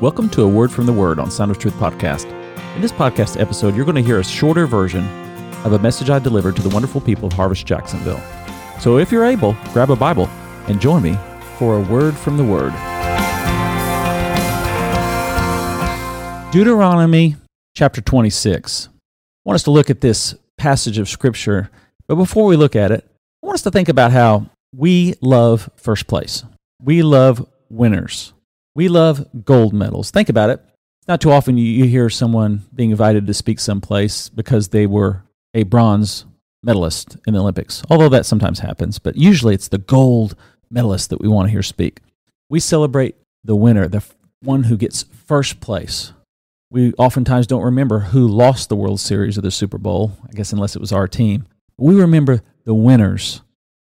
Welcome to a Word from the Word on Sound of Truth podcast. In this podcast episode, you're going to hear a shorter version of a message I delivered to the wonderful people of Harvest Jacksonville. So if you're able, grab a Bible and join me for a Word from the Word. Deuteronomy chapter 26. I want us to look at this passage of Scripture, but before we look at it, I want us to think about how we love first place. We love winners. We love gold medals. Think about it. Not too often you hear someone being invited to speak someplace because they were a bronze medalist in the Olympics, although that sometimes happens, but usually it's the gold medalist that we want to hear speak. We celebrate the winner, the one who gets first place. We oftentimes don't remember who lost the World Series or the Super Bowl, I guess, unless it was our team. We remember the winners.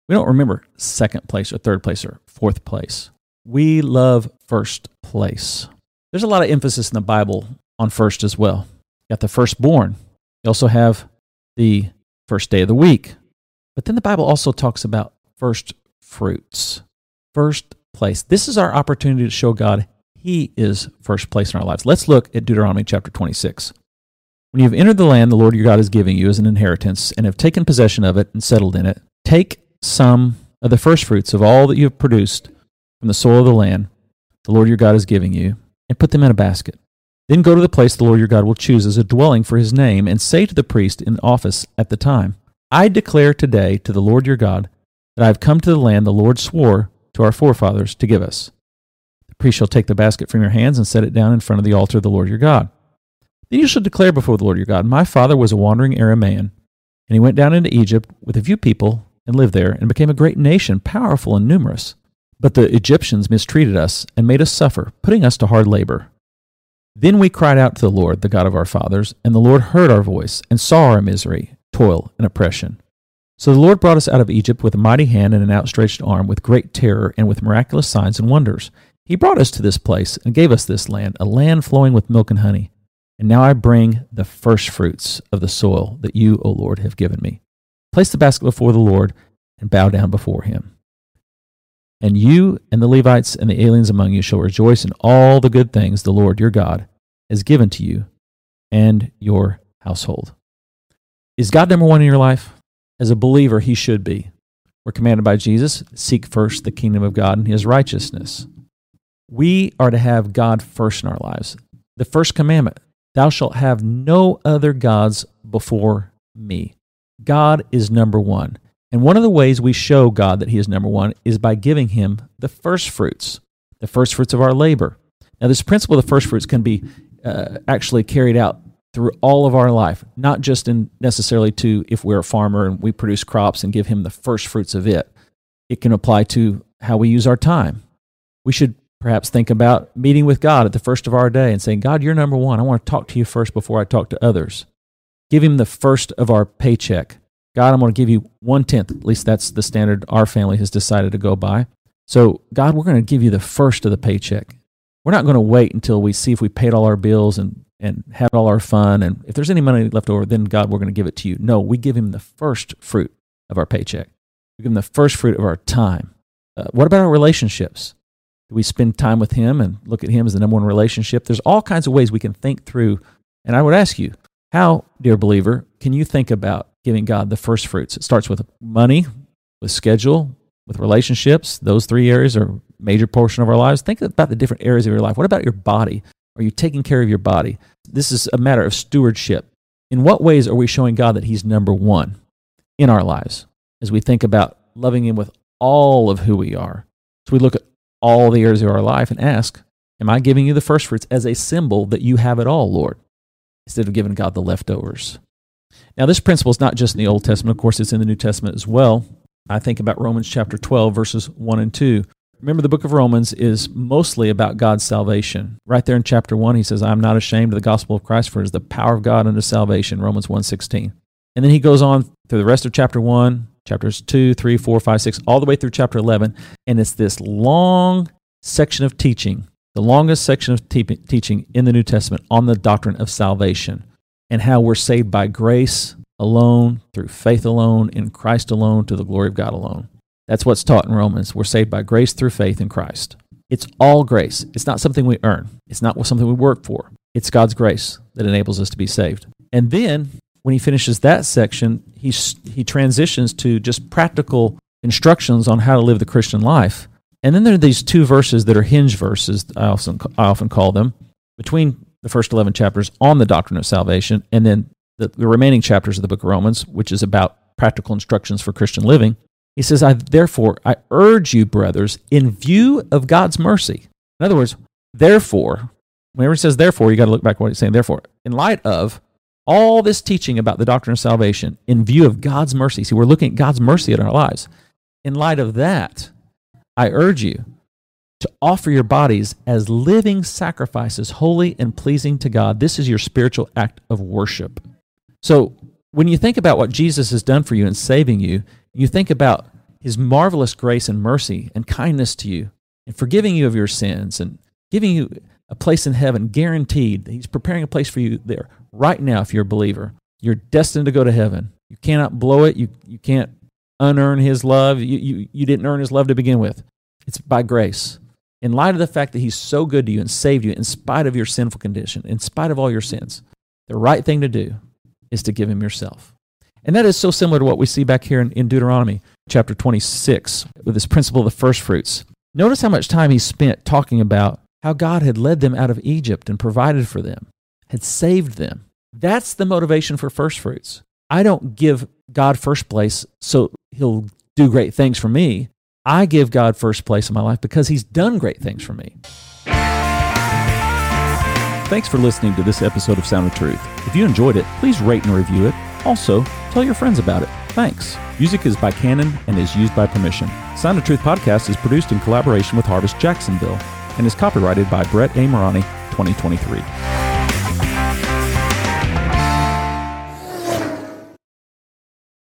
We don't remember second place or third place or fourth place. We love first place. There's a lot of emphasis in the Bible on first as well. You got the firstborn. You also have the first day of the week. But then the Bible also talks about first fruits, first place. This is our opportunity to show God He is first place in our lives. Let's look at Deuteronomy chapter 26. When you have entered the land the Lord your God is giving you as an inheritance and have taken possession of it and settled in it, take some of the first fruits of all that you have produced from the soil of the land the Lord your God is giving you, and put them in a basket. Then go to the place the Lord your God will choose as a dwelling for his name, and say to the priest in office at the time, I declare today to the Lord your God that I have come to the land the Lord swore to our forefathers to give us. The priest shall take the basket from your hands and set it down in front of the altar of the Lord your God. Then you shall declare before the Lord your God, My father was a wandering Aramaean, and he went down into Egypt with a few people and lived there, and became a great nation, powerful and numerous. But the Egyptians mistreated us and made us suffer, putting us to hard labor. Then we cried out to the Lord, the God of our fathers, and the Lord heard our voice and saw our misery, toil, and oppression. So the Lord brought us out of Egypt with a mighty hand and an outstretched arm, with great terror and with miraculous signs and wonders. He brought us to this place and gave us this land, a land flowing with milk and honey. And now I bring the first fruits of the soil that you, O Lord, have given me. Place the basket before the Lord and bow down before him. And you and the Levites and the aliens among you shall rejoice in all the good things the Lord your God has given to you and your household. Is God number one in your life? As a believer, he should be. We're commanded by Jesus seek first the kingdom of God and his righteousness. We are to have God first in our lives. The first commandment Thou shalt have no other gods before me. God is number one. And one of the ways we show God that He is number one is by giving Him the first fruits, the first fruits of our labor. Now, this principle of the first fruits can be uh, actually carried out through all of our life, not just in necessarily to if we're a farmer and we produce crops and give Him the first fruits of it. It can apply to how we use our time. We should perhaps think about meeting with God at the first of our day and saying, God, you're number one. I want to talk to you first before I talk to others. Give Him the first of our paycheck God, I'm going to give you one tenth. At least that's the standard our family has decided to go by. So, God, we're going to give you the first of the paycheck. We're not going to wait until we see if we paid all our bills and, and had all our fun. And if there's any money left over, then God, we're going to give it to you. No, we give Him the first fruit of our paycheck. We give Him the first fruit of our time. Uh, what about our relationships? Do we spend time with Him and look at Him as the number one relationship? There's all kinds of ways we can think through. And I would ask you, how, dear believer, can you think about giving God the first fruits. It starts with money, with schedule, with relationships. Those three areas are a major portion of our lives. Think about the different areas of your life. What about your body? Are you taking care of your body? This is a matter of stewardship. In what ways are we showing God that He's number one in our lives as we think about loving Him with all of who we are? So we look at all the areas of our life and ask, Am I giving you the first fruits as a symbol that you have it all, Lord? Instead of giving God the leftovers. Now, this principle is not just in the Old Testament, of course, it's in the New Testament as well. I think about Romans chapter 12, verses 1 and 2. Remember, the book of Romans is mostly about God's salvation. Right there in chapter 1, he says, I am not ashamed of the gospel of Christ, for it is the power of God unto salvation, Romans 1.16. And then he goes on through the rest of chapter 1, chapters 2, 3, 4, 5, 6, all the way through chapter 11. And it's this long section of teaching, the longest section of te- teaching in the New Testament on the doctrine of salvation and how we're saved by grace alone, through faith alone, in Christ alone, to the glory of God alone. That's what's taught in Romans. We're saved by grace through faith in Christ. It's all grace. It's not something we earn, it's not something we work for. It's God's grace that enables us to be saved. And then when he finishes that section, he, he transitions to just practical instructions on how to live the Christian life. And then there are these two verses that are hinge verses, I often, I often call them, between the first 11 chapters on the doctrine of salvation, and then the, the remaining chapters of the book of Romans, which is about practical instructions for Christian living. He says, I therefore I urge you, brothers, in view of God's mercy. In other words, therefore, whenever he says therefore, you got to look back at what he's saying. Therefore, in light of all this teaching about the doctrine of salvation, in view of God's mercy, see, we're looking at God's mercy in our lives. In light of that, I urge you to offer your bodies as living sacrifices, holy and pleasing to God. This is your spiritual act of worship. So, when you think about what Jesus has done for you in saving you, you think about his marvelous grace and mercy and kindness to you and forgiving you of your sins and giving you a place in heaven guaranteed. He's preparing a place for you there right now if you're a believer. You're destined to go to heaven. You cannot blow it. You, you can't unearn his love. You, you, you didn't earn his love to begin with. It's by grace. In light of the fact that he's so good to you and saved you in spite of your sinful condition, in spite of all your sins, the right thing to do is to give him yourself. And that is so similar to what we see back here in, in Deuteronomy chapter 26 with this principle of the first fruits. Notice how much time he spent talking about how God had led them out of Egypt and provided for them, had saved them. That's the motivation for first fruits. I don't give God first place so he'll do great things for me. I give God first place in my life because he's done great things for me. Thanks for listening to this episode of Sound of Truth. If you enjoyed it, please rate and review it. Also, tell your friends about it. Thanks. Music is by Canon and is used by permission. Sound of Truth podcast is produced in collaboration with Harvest Jacksonville and is copyrighted by Brett A. Maragni, 2023.